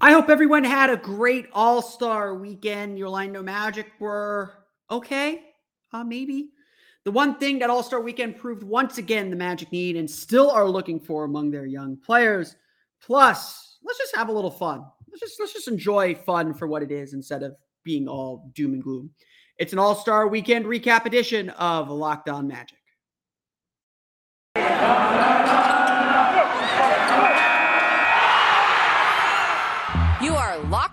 I hope everyone had a great All Star weekend. Your Orlando Magic were okay, uh, maybe. The one thing that All Star weekend proved once again the Magic need and still are looking for among their young players. Plus, let's just have a little fun. Let's just let's just enjoy fun for what it is instead of being all doom and gloom. It's an All Star weekend recap edition of Locked On Magic.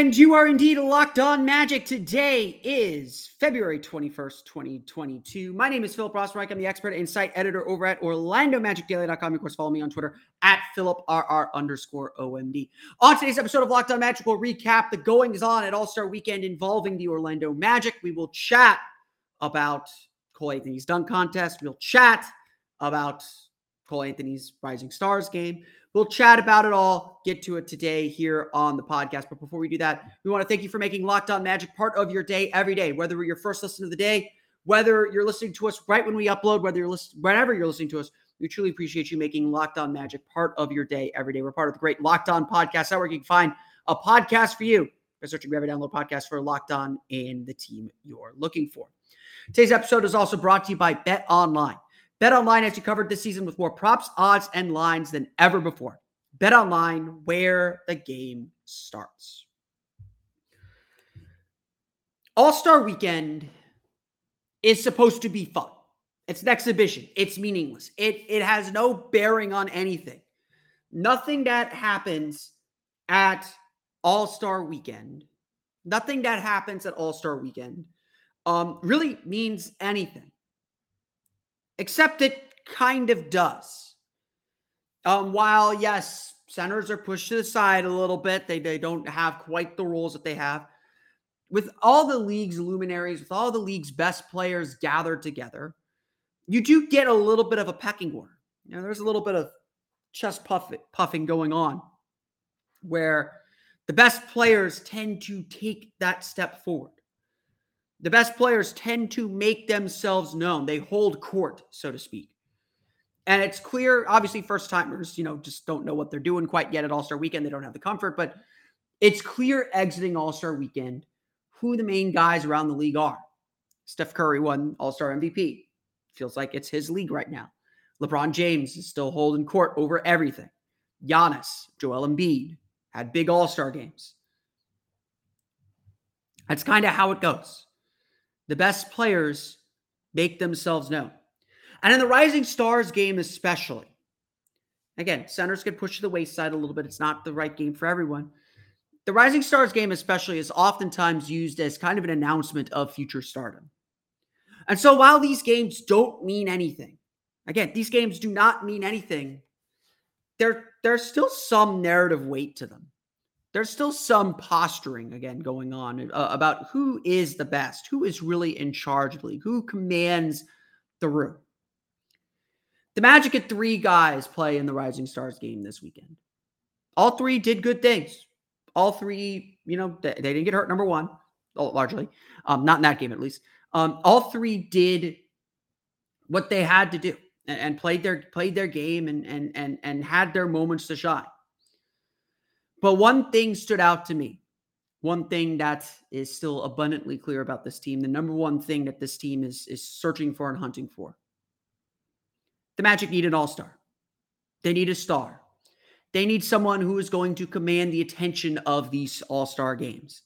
you are indeed locked on magic. Today is February 21st, 2022. My name is Philip Rossman. I'm the expert and site editor over at OrlandoMagicDaily.com. Of course, follow me on Twitter at PhilipRR underscore OMD. On today's episode of Locked On Magic, we'll recap the goings on at All Star Weekend involving the Orlando Magic. We will chat about Cole Anthony's dunk contest. We'll chat about Cole Anthony's Rising Stars game. We'll chat about it all, get to it today here on the podcast. But before we do that, we want to thank you for making Locked On Magic part of your day every day, whether we're your first listen of the day, whether you're listening to us right when we upload, whether you're listening, whenever you're listening to us. We truly appreciate you making Locked On Magic part of your day every day. We're part of the great Locked On Podcast Network. You can find a podcast for you by searching Grab Download Podcast for Locked On and the team you're looking for. Today's episode is also brought to you by Bet Online. Bet Online has you covered this season with more props, odds, and lines than ever before. Bet Online, where the game starts. All Star Weekend is supposed to be fun. It's an exhibition. It's meaningless. It it has no bearing on anything. Nothing that happens at All Star Weekend, nothing that happens at All Star Weekend, um, really means anything. Except it kind of does. Um, while yes, centers are pushed to the side a little bit, they they don't have quite the roles that they have. With all the league's luminaries, with all the league's best players gathered together, you do get a little bit of a pecking order. You know, there's a little bit of chest puff, puffing going on, where the best players tend to take that step forward. The best players tend to make themselves known. They hold court, so to speak. And it's clear, obviously, first timers, you know, just don't know what they're doing quite yet at All Star Weekend. They don't have the comfort, but it's clear exiting All Star Weekend who the main guys around the league are. Steph Curry won All Star MVP. Feels like it's his league right now. LeBron James is still holding court over everything. Giannis, Joel Embiid had big All Star games. That's kind of how it goes. The best players make themselves known. And in the Rising Stars game, especially, again, centers get pushed to the wayside a little bit. It's not the right game for everyone. The Rising Stars game, especially, is oftentimes used as kind of an announcement of future stardom. And so while these games don't mean anything, again, these games do not mean anything, there, there's still some narrative weight to them. There's still some posturing, again, going on uh, about who is the best, who is really in charge of the league, who commands the room. The Magic had three guys play in the Rising Stars game this weekend. All three did good things. All three, you know, they, they didn't get hurt. Number one, largely, um, not in that game at least. Um, all three did what they had to do and, and played their played their game and and and and had their moments to shine. But one thing stood out to me. One thing that is still abundantly clear about this team, the number one thing that this team is is searching for and hunting for the Magic need an all star. They need a star. They need someone who is going to command the attention of these all star games.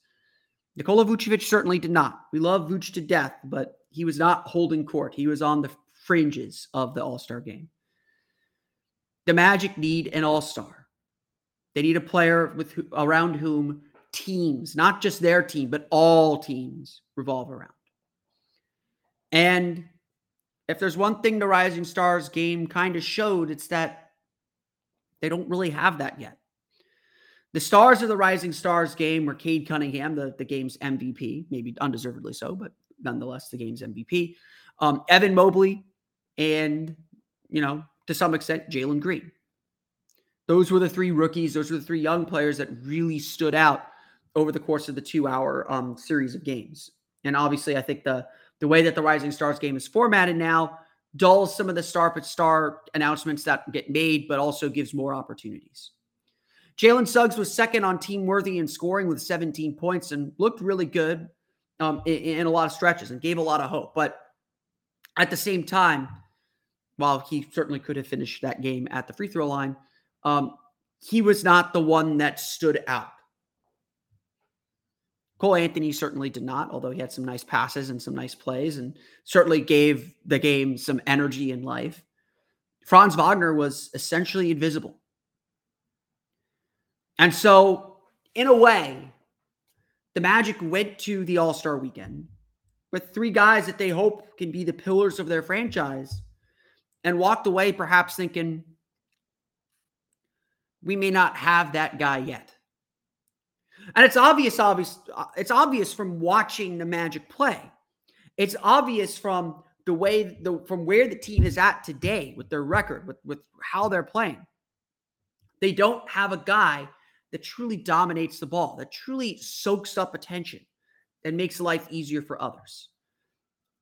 Nikola Vucevic certainly did not. We love Vuce to death, but he was not holding court. He was on the fringes of the all star game. The Magic need an all star. They need a player with around whom teams, not just their team, but all teams revolve around. And if there's one thing the Rising Stars game kind of showed, it's that they don't really have that yet. The stars of the Rising Stars game were Cade Cunningham, the, the game's MVP, maybe undeservedly so, but nonetheless, the game's MVP. Um, Evan Mobley, and, you know, to some extent, Jalen Green. Those were the three rookies. Those were the three young players that really stood out over the course of the two-hour um, series of games. And obviously, I think the the way that the Rising Stars game is formatted now dulls some of the star but star announcements that get made, but also gives more opportunities. Jalen Suggs was second on team worthy in scoring with 17 points and looked really good um, in, in, a lot of stretches and gave a lot of hope. But at the same time, while he certainly could have finished that game at the free throw line, um, he was not the one that stood out. Cole Anthony certainly did not, although he had some nice passes and some nice plays and certainly gave the game some energy and life. Franz Wagner was essentially invisible. And so, in a way, the Magic went to the All Star weekend with three guys that they hope can be the pillars of their franchise and walked away perhaps thinking, we may not have that guy yet. And it's obvious, obvious, uh, it's obvious from watching the Magic play. It's obvious from the way the from where the team is at today with their record, with, with how they're playing. They don't have a guy that truly dominates the ball, that truly soaks up attention and makes life easier for others.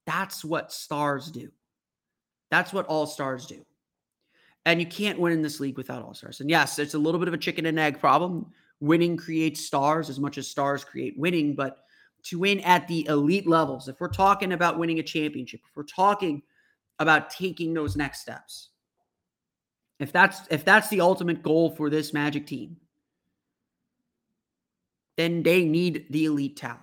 That's what stars do. That's what all stars do. And you can't win in this league without all stars. And yes, it's a little bit of a chicken and egg problem. Winning creates stars as much as stars create winning, but to win at the elite levels, if we're talking about winning a championship, if we're talking about taking those next steps, if that's if that's the ultimate goal for this Magic team, then they need the elite talent.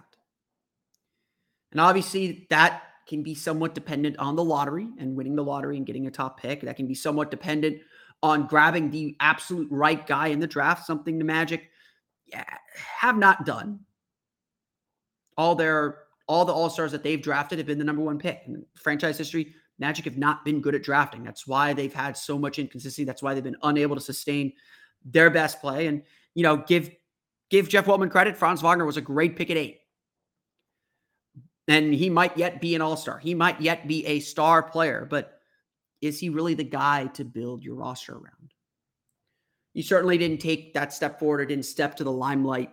And obviously, that can be somewhat dependent on the lottery and winning the lottery and getting a top pick. That can be somewhat dependent on grabbing the absolute right guy in the draft, something the Magic have not done. All their all the all-stars that they've drafted have been the number one pick. In franchise history, Magic have not been good at drafting. That's why they've had so much inconsistency. That's why they've been unable to sustain their best play. And, you know, give give Jeff Weltman credit. Franz Wagner was a great pick at eight. And he might yet be an all star. He might yet be a star player, but is he really the guy to build your roster around? He certainly didn't take that step forward or didn't step to the limelight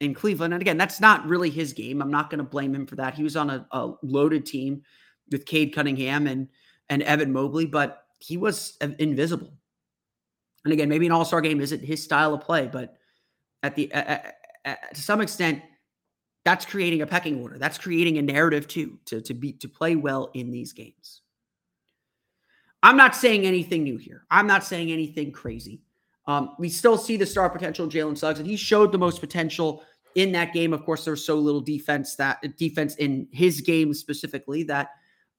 in Cleveland. And again, that's not really his game. I'm not going to blame him for that. He was on a, a loaded team with Cade Cunningham and and Evan Mobley, but he was invisible. And again, maybe an All Star game isn't his style of play, but at the uh, uh, to some extent, that's creating a pecking order. That's creating a narrative too to to be to play well in these games. I'm not saying anything new here. I'm not saying anything crazy. Um, we still see the star potential Jalen Suggs, and he showed the most potential in that game. Of course, there's so little defense that defense in his game specifically that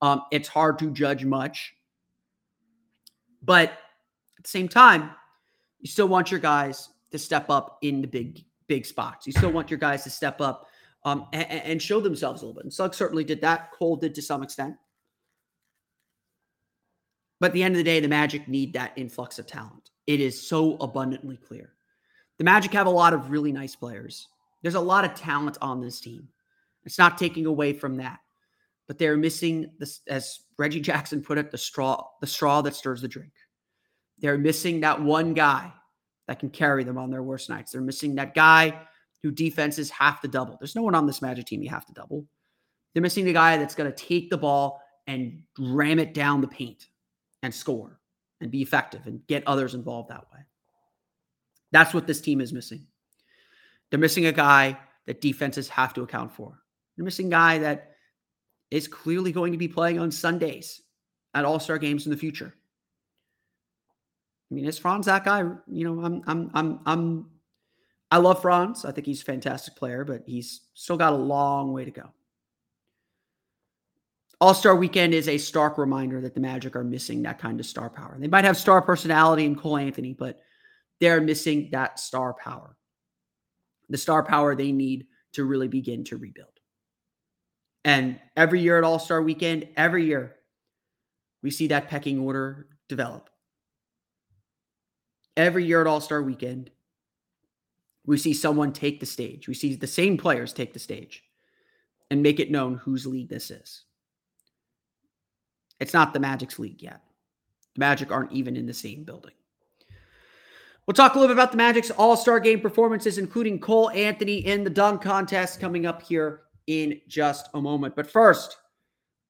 um, it's hard to judge much. But at the same time, you still want your guys to step up in the big, big spots. You still want your guys to step up um, and, and, show themselves a little bit. And Suggs certainly did that. Cole did to some extent. But at the end of the day, the Magic need that influx of talent. It is so abundantly clear. The Magic have a lot of really nice players. There's a lot of talent on this team. It's not taking away from that. But they're missing this, as Reggie Jackson put it, the straw, the straw that stirs the drink. They're missing that one guy that can carry them on their worst nights. They're missing that guy who defenses have to double. There's no one on this Magic team you have to double. They're missing the guy that's going to take the ball and ram it down the paint and score and be effective and get others involved that way. That's what this team is missing. They're missing a guy that defenses have to account for. They're missing a guy that is clearly going to be playing on Sundays at All Star games in the future. I mean, is Franz that guy? You know, I'm, I'm, I'm, I'm, I love Franz. I think he's a fantastic player, but he's still got a long way to go. All Star Weekend is a stark reminder that the Magic are missing that kind of star power. They might have star personality in Cole Anthony, but they're missing that star power. The star power they need to really begin to rebuild. And every year at All Star Weekend, every year, we see that pecking order develop every year at All Star Weekend, we see someone take the stage. We see the same players take the stage and make it known whose league this is. It's not the Magic's league yet. The Magic aren't even in the same building. We'll talk a little bit about the Magic's All Star game performances, including Cole Anthony in the dunk contest coming up here in just a moment. But first,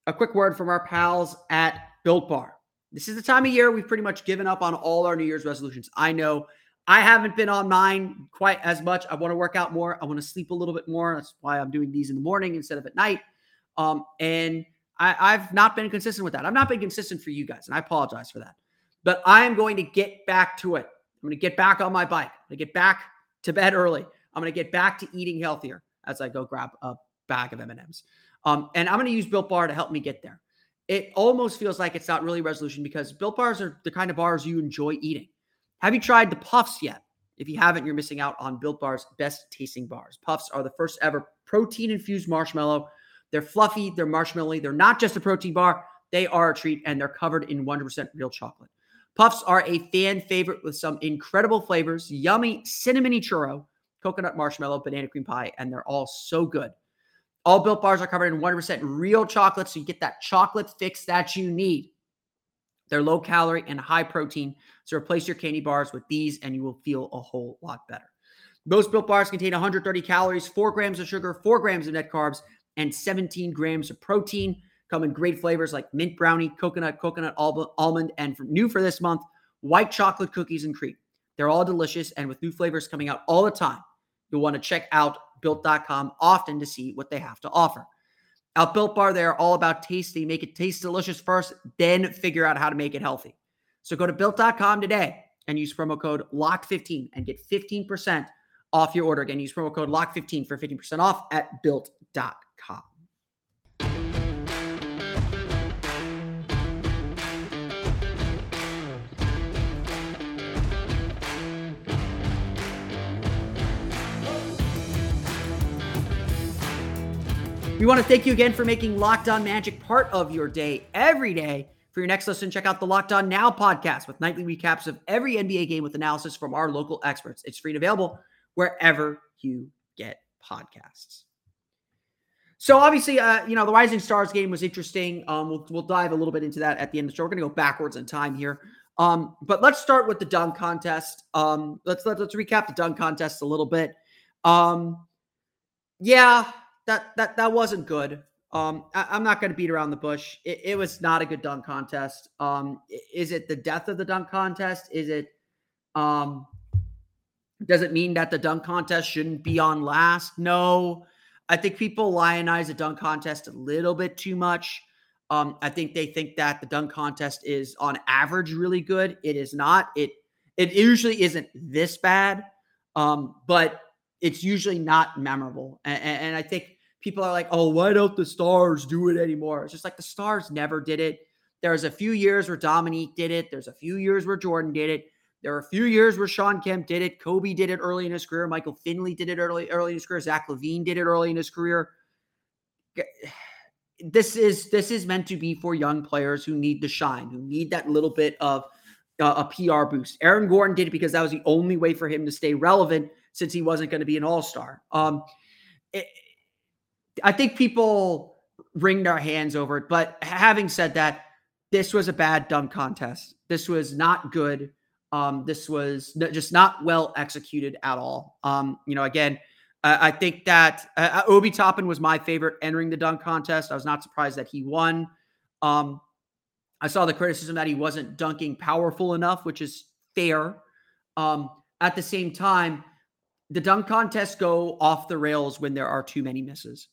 a quick word from our pals at Built Bar. This is the time of year we've pretty much given up on all our New Year's resolutions. I know I haven't been on mine quite as much. I want to work out more. I want to sleep a little bit more. That's why I'm doing these in the morning instead of at night. Um, and I, have not been consistent with that. I've not been consistent for you guys, and I apologize for that. But I am going to get back to it. I'm going to get back on my bike. I'm going to get back to bed early. I'm going to get back to eating healthier as I go grab a bag of M&Ms. Um, and I'm going to use Built Bar to help me get there. It almost feels like it's not really resolution because Built Bars are the kind of bars you enjoy eating. Have you tried the Puffs yet? If you haven't, you're missing out on Built Bar's best tasting bars. Puffs are the first ever protein infused marshmallow. They're fluffy, they're marshmallowy, they're not just a protein bar, they are a treat, and they're covered in 100% real chocolate. Puffs are a fan favorite with some incredible flavors yummy cinnamony churro, coconut marshmallow, banana cream pie, and they're all so good. All built bars are covered in 100% real chocolate, so you get that chocolate fix that you need. They're low calorie and high protein, so replace your candy bars with these and you will feel a whole lot better. Most built bars contain 130 calories, 4 grams of sugar, 4 grams of net carbs, and 17 grams of protein. Come in great flavors like mint brownie, coconut, coconut almond, and new for this month, white chocolate cookies and cream. They're all delicious, and with new flavors coming out all the time, you'll want to check out built.com often to see what they have to offer. At Built Bar, they're all about tasty. Make it taste delicious first, then figure out how to make it healthy. So go to built.com today and use promo code LOCK15 and get 15% off your order. Again, use promo code LOCK15 for 15% off at built.com. We want to thank you again for making Locked On Magic part of your day every day. For your next listen, check out the Locked On Now podcast with nightly recaps of every NBA game with analysis from our local experts. It's free and available wherever you get podcasts. So obviously, uh, you know, the Rising Stars game was interesting. Um, we'll, we'll dive a little bit into that at the end of the show. We're going to go backwards in time here. Um, but let's start with the dunk contest. Um, let's let, let's recap the dunk contest a little bit. Um, yeah, that that that wasn't good. Um, I, am not going to beat around the bush. It, it, was not a good dunk contest. Um, is it the death of the dunk contest? Is it? Um, does it mean that the dunk contest shouldn't be on last? No. I think people lionize the dunk contest a little bit too much. Um, I think they think that the dunk contest is on average really good. It is not. It it usually isn't this bad, um, but it's usually not memorable. And, and I think people are like, oh, why don't the stars do it anymore? It's just like the stars never did it. There's a few years where Dominique did it. There's a few years where Jordan did it. There are a few years where Shawn Kemp did it. Kobe did it early in his career. Michael Finley did it early, early in his career. Zach LaVine did it early in his career. This is this is meant to be for young players who need to shine, who need that little bit of uh, a PR boost. Aaron Gordon did it because that was the only way for him to stay relevant since he wasn't going to be an All Star. Um, I think people wring their hands over it. But having said that, this was a bad dunk contest. This was not good. Um, this was just not well executed at all. Um, you know, again, I think that uh, uh, Obi Toppin was my favorite entering the dunk contest. I was not surprised that he won. Um, I saw the criticism that he wasn't dunking powerful enough, which is fair. Um, at the same time, the dunk contests go off the rails when there are too many misses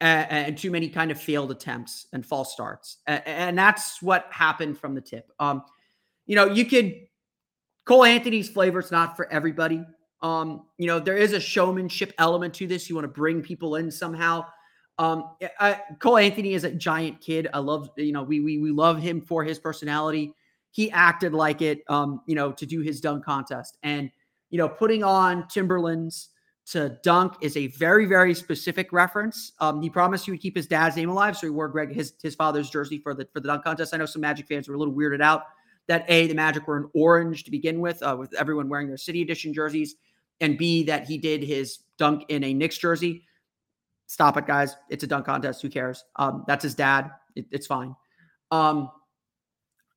and, too many kind of failed attempts and false starts. And, and that's what happened from the tip. Um, you know, you could Cole Anthony's flavor is not for everybody. Um, you know, there is a showmanship element to this. You want to bring people in somehow. Um, I, Cole Anthony is a giant kid. I love, you know, we we we love him for his personality. He acted like it, um, you know, to do his dunk contest, and you know, putting on Timberlands to dunk is a very, very specific reference. Um, he promised he would keep his dad's name alive, so he wore Greg his his father's jersey for the for the dunk contest. I know some Magic fans were a little weirded out that a the Magic were in orange to begin with, uh, with everyone wearing their City Edition jerseys, and b that he did his dunk in a Knicks jersey. Stop it, guys! It's a dunk contest. Who cares? Um, that's his dad. It, it's fine. Um,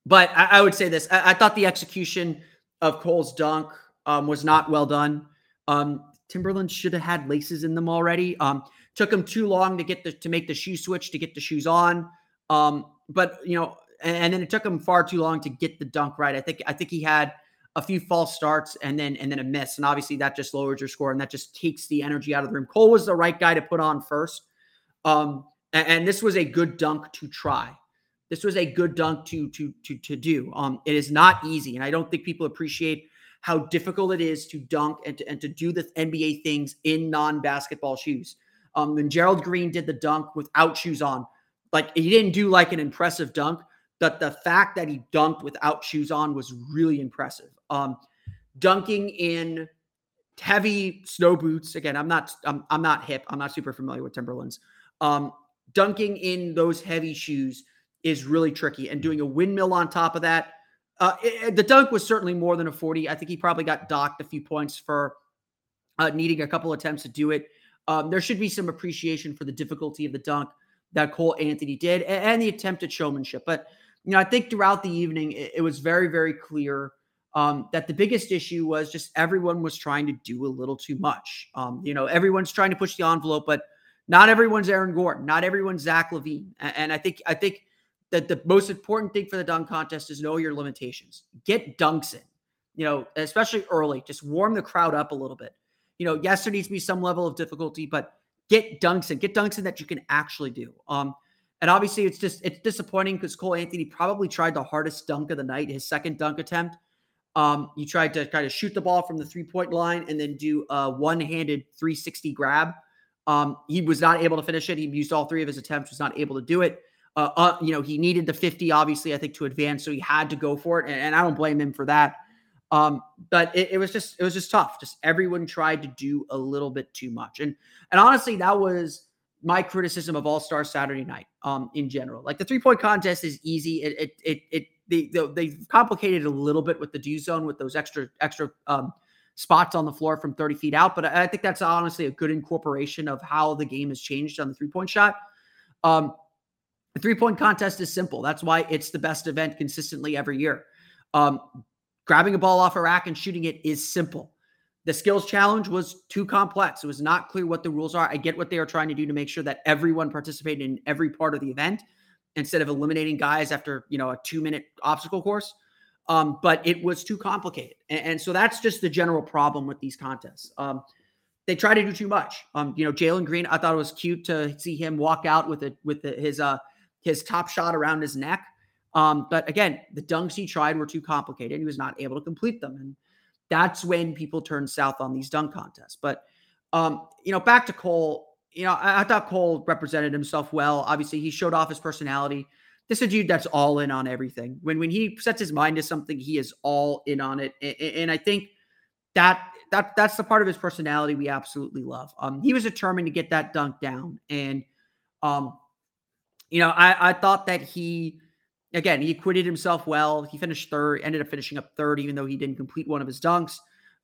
but I, I, would say this: I, I thought the execution of Cole's dunk um, was not well done. Um, Timberlands should have had laces in them already. Um, took him too long to get the to make the shoe switch to get the shoes on. Um, but you know, and, and then it took him far too long to get the dunk right. I think I think he had a few false starts and then and then a miss, and obviously that just lowers your score and that just takes the energy out of the room. Cole was the right guy to put on first, um, and, and this was a good dunk to try. This was a good dunk to to to to do. Um, it is not easy, and I don't think people appreciate how difficult it is to dunk and to, and to do the NBA things in non-basketball shoes. Um, when Gerald Green did the dunk without shoes on, like he didn't do like an impressive dunk, but the fact that he dunked without shoes on was really impressive. Um, dunking in heavy snow boots. Again, I'm not I'm, I'm not hip. I'm not super familiar with Timberlands. Um, dunking in those heavy shoes is really tricky, and doing a windmill on top of that. Uh, it, the dunk was certainly more than a 40. I think he probably got docked a few points for uh, needing a couple attempts to do it. Um, there should be some appreciation for the difficulty of the dunk that Cole Anthony did and, and the attempt at showmanship. But you know, I think throughout the evening, it, it was very, very clear um, that the biggest issue was just everyone was trying to do a little too much. Um, you know, everyone's trying to push the envelope, but not everyone's Aaron Gordon, not everyone's Zach LaVine. And, and I think I think that the most important thing for the dunk contest is know your limitations. Get dunks in, you know, especially early. Just warm the crowd up a little bit. You know, yes, there needs to be some level of difficulty, but get dunks in. Get dunks in that you can actually do. Um, and obviously, it's just it's disappointing because Cole Anthony probably tried the hardest dunk of the night, his second dunk attempt. Um, he tried to kind of shoot the ball from the three point line and then do a one handed 360 grab. Um, he was not able to finish it. He used all three of his attempts, was not able to do it. Uh, uh, you know, he needed the 50, obviously, I think, to advance, so he had to go for it, and, and I don't blame him for that. Um, but it, it, was just it was just tough. Just everyone tried to do a little bit too much, and and honestly, that was my criticism of All Star Saturday Night. Um, in general, like the three point contest is easy. It it it, it they, they complicated a little bit with the D zone with those extra extra um, spots on the floor from 30 feet out. But I, I think that's honestly a good incorporation of how the game has changed on the three point shot. Um, the three point contest is simple. That's why it's the best event consistently every year. Um, grabbing a ball off a rack and shooting it is simple. The skills challenge was too complex. It was not clear what the rules are. I get what they are trying to do to make sure that everyone participated in every part of the event instead of eliminating guys after you know a two minute obstacle course. Um, but it was too complicated, and, and, so that's just the general problem with these contests. Um, they try to do too much. Um, you know, Jalen Green, I thought it was cute to see him walk out with it with the, his uh his top shot around his neck. Um, but again, the dunks he tried were too complicated. He was not able to complete them. And that's when people turn south on these dunk contests. But, um, you know, back to Cole, you know, I, I, thought Cole represented himself well. Obviously, he showed off his personality. This is a dude that's all in on everything. When when he sets his mind to something, he is all in on it. And, and I think that that that's the part of his personality we absolutely love. Um, he was determined to get that dunk down. And um, you know, I, I thought that he, again, he acquitted himself well. He finished third, ended up finishing up third, even though he didn't complete one of his dunks.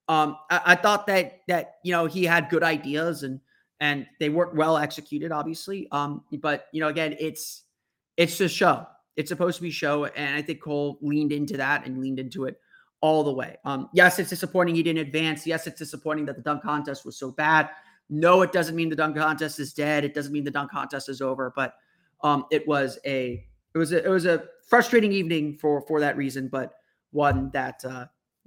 Um, I, I thought that that you know he had good ideas and and they weren't well executed, obviously. Um, but you know, again, it's it's a show. It's supposed to be show, and I think Cole leaned into that and leaned into it all the way. Um, yes, it's disappointing he didn't advance. Yes, it's disappointing that the dunk contest was so bad. No, it doesn't mean the dunk contest is dead. It doesn't mean the dunk contest is over. But um, it was a it was a it was a frustrating evening for for that reason, but one that uh,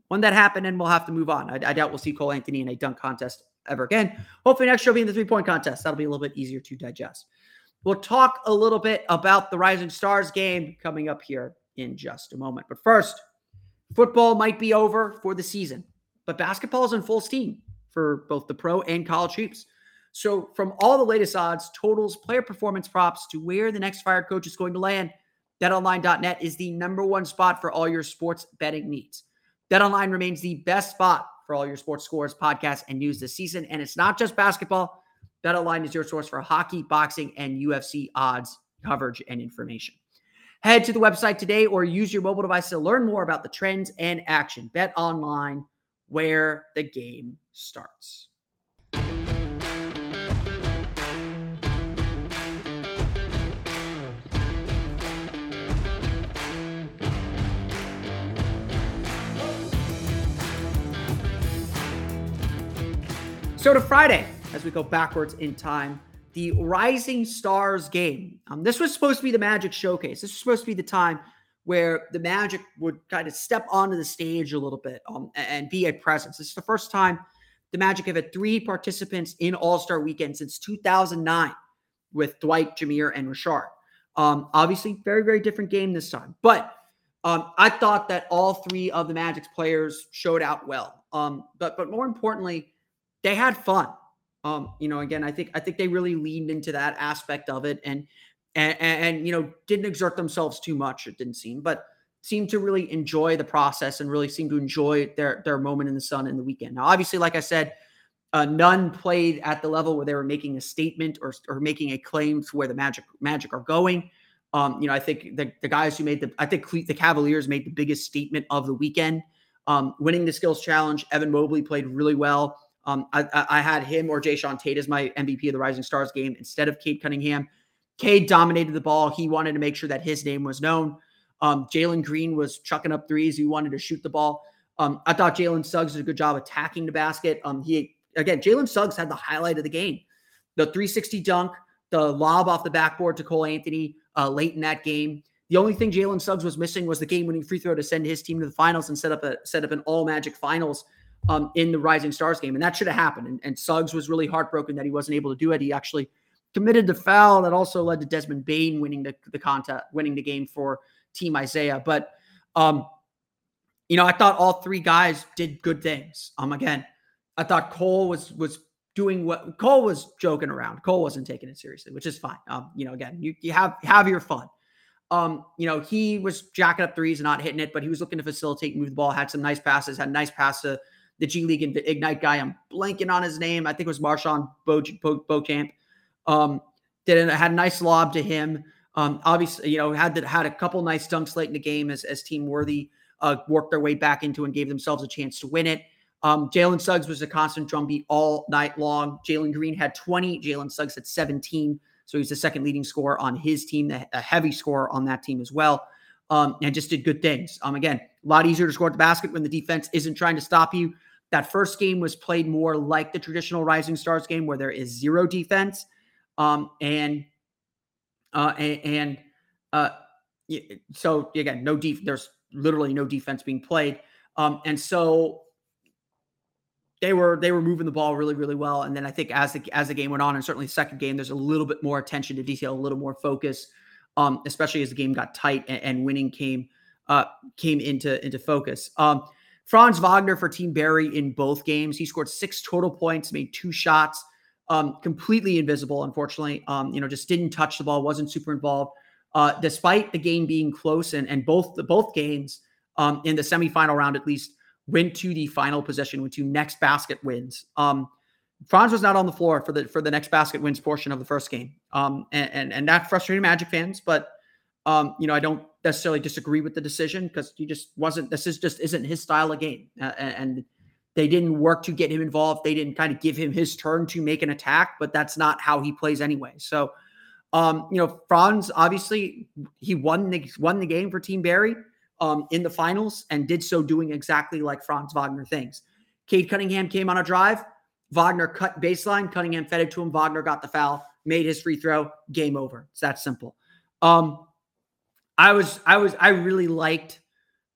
one that happened, and we'll have to move on. I, I doubt we'll see Cole Anthony in a dunk contest ever again. Hopefully, next year will be in the three point contest. That'll be a little bit easier to digest. We'll talk a little bit about the Rising Stars game coming up here in just a moment. But first, football might be over for the season, but basketball is in full steam for both the pro and college hoops. So, from all the latest odds, totals, player performance props to where the next fired coach is going to land, betonline.net is the number one spot for all your sports betting needs. BetOnline remains the best spot for all your sports scores, podcasts, and news this season. And it's not just basketball. BetOnline is your source for hockey, boxing, and UFC odds, coverage, and information. Head to the website today or use your mobile device to learn more about the trends and action. Bet online where the game starts. So to Friday, as we go backwards in time, the Rising Stars game. Um, this was supposed to be the Magic showcase. This was supposed to be the time where the Magic would kind of step onto the stage a little bit um, and be a presence. This is the first time the Magic have had three participants in All Star Weekend since 2009 with Dwight, Jameer, and Rashard. Um, obviously, very, very different game this time. But um, I thought that all three of the Magic's players showed out well. Um, but but more importantly, they had fun. Um, you know, again, I think I think they really leaned into that aspect of it and and, and you know didn't exert themselves too much. It didn't seem, but seemed to really enjoy the process and really seemed to enjoy their their moment in the sun in the weekend. Now, obviously, like I said, uh, none played at the level where they were making a statement or, or making a claim to where the Magic Magic are going. Um, you know, I think the, the guys who made the I think the Cavaliers made the biggest statement of the weekend, um, winning the skills challenge. Evan Mobley played really well. Um, I, I, had him or Jae'Sean Tate as my MVP of the Rising Stars game instead of Cade Cunningham. Cade dominated the ball. He wanted to make sure that his name was known. Um, Jalen Green was chucking up threes. He wanted to shoot the ball. Um, I thought Jalen Suggs did a good job attacking the basket. Um, he again, Jalen Suggs had the highlight of the game, the 360 dunk, the lob off the backboard to Cole Anthony uh, late in that game. The only thing Jalen Suggs was missing was the game-winning free throw to send his team to the finals and set up a set up an All Magic Finals um, in the Rising Stars game, and that should have happened. And, and, Suggs was really heartbroken that he wasn't able to do it. He actually committed the foul that also led to Desmond Bane winning the the contest, winning the game for Team Isaiah. But um, you know, I thought all three guys did good things. Um, again, I thought Cole was was doing what Cole was joking around. Cole wasn't taking it seriously, which is fine. Um, you know, again, you you have have your fun. Um, you know, he was jacking up threes and not hitting it, but he was looking to facilitate, move the ball, had some nice passes, had a nice pass to the G League Ignite guy. I'm blanking on his name. I think it was MarJon Beauchamp. Um, did had a nice lob to him. Um, obviously, you know, had the, had a couple nice dunks late in the game as as Team Worthy uh, worked their way back into and gave themselves a chance to win it. Um, Jalen Suggs was a constant drumbeat all night long. Jalen Green had 20. Jalen Suggs had 17. So he's the second leading scorer on his team, a heavy scorer on that team as well. Um, and just did good things. Um, again, a lot easier to score at the basket when the defense isn't trying to stop you. That first game was played more like the traditional Rising Stars game where there is zero defense. Um, and uh, and, uh, so again, no def- there's literally no defense being played. Um, and so they were they were moving the ball really really well. And then I think as the as the game went on, and certainly the second game, there's a little bit more attention to detail, a little more focus, um, especially as the game got tight and, and winning came uh, came into into focus. Um, Franz Wagner for Team Barry in both games. He scored six total points, made two shots, um, completely invisible, unfortunately. Um, you know, just didn't touch the ball, wasn't super involved. Uh, despite the game being close and, and both the both games um, in the semifinal round at least went to the final possession, went to next basket wins. Um, Franz was not on the floor for the for the next basket wins portion of the first game. Um, and, and, and that frustrated Magic fans, but um, you know, I don't necessarily disagree with the decision because he just wasn't. This is just isn't his style of game, uh, and they didn't work to get him involved. They didn't kind of give him his turn to make an attack, but that's not how he plays anyway. So, um, you know, Franz obviously he won the won the game for Team Barry um, in the finals and did so doing exactly like Franz Wagner things. Cade Cunningham came on a drive. Wagner cut baseline. Cunningham fed it to him. Wagner got the foul, made his free throw. Game over. It's that simple. Um, I was I was I really liked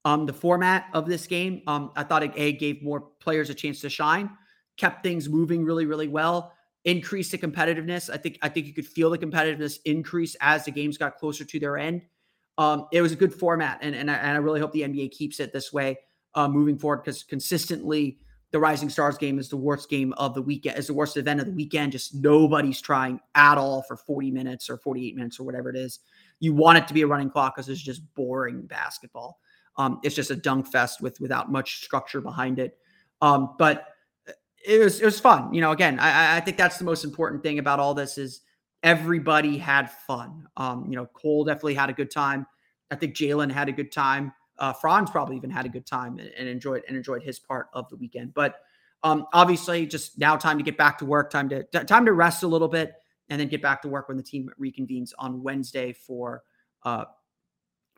um, the format of this game. Um, I thought it a gave more players a chance to shine, kept things moving really really well, increased the competitiveness. I think I think you could feel the competitiveness increase as the games got closer to their end. Um, it was a good format, and and I, and I really hope the NBA keeps it this way uh, moving forward because consistently the Rising Stars game is the worst game of the weekend, is the worst event of the weekend. Just nobody's trying at all for 40 minutes or 48 minutes or whatever it is. You want it to be a running clock because it's just boring basketball. Um, it's just a dunk fest with without much structure behind it. Um, but uh, it was it was fun. You know, again, I, I think that's the most important thing about all this is everybody had fun. Um, you know, Cole definitely had a good time. I think Jalen had a good time. Uh, Franz probably even had a good time and, and, enjoyed and enjoyed his part of the weekend. But um, obviously, just now time to get back to work, time to time to rest a little bit, and then get back to work when the team reconvenes on Wednesday for uh,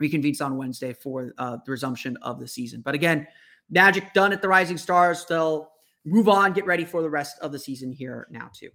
reconvenes on Wednesday for uh, the resumption of the season. But again, Magic done at the Rising Stars. They'll move on, get ready for the rest of the season here now, too.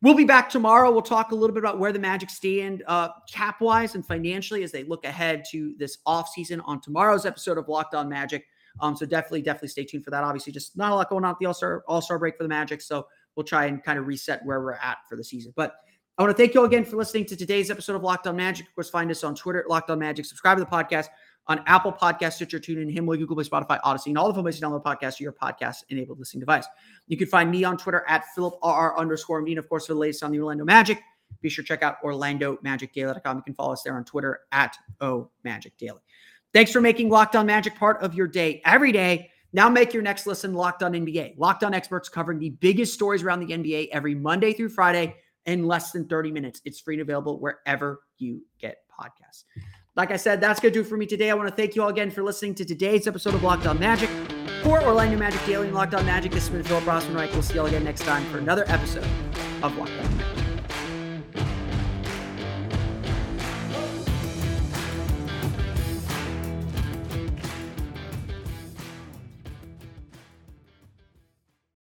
We'll be back tomorrow. We'll talk a little bit about where the Magic stand uh, cap wise and financially as they look ahead to this offseason on tomorrow's episode of Locked On Magic. Um, so definitely, definitely stay tuned for that. Obviously, just not a lot going on at the All Star All Star break for the Magic. So we'll try and kind of reset where we're at for the season. But I want to thank you all again for listening to today's episode of Locked On Magic. Of course, find us on Twitter at Locked On Magic. Subscribe to the podcast on Apple Podcast, Stitcher, TuneIn, Himalaya, Google Play, Spotify, Audacy, and all the places you download podcasts to your podcast-enabled listening device. You can find me on Twitter at PhilipRR underscore me. And of course, for the latest on the Orlando Magic, be sure to check out OrlandoMagicDaily.com. You can follow us there on Twitter at O Magic Daily. Thanks for making Locked On Magic part of your day every day. Now make your next listen Locked On NBA. Locked On experts covering the biggest stories around the NBA every Monday through Friday in less than 30 minutes. It's free and available wherever you get podcasts. Like I said, that's going to do for me today. I want to thank you all again for listening to today's episode of Locked On Magic. For Orlando Magic Daily and Locked On Magic, this has been Philip Rossman Reich. We'll see you all again next time for another episode of Locked On Magic.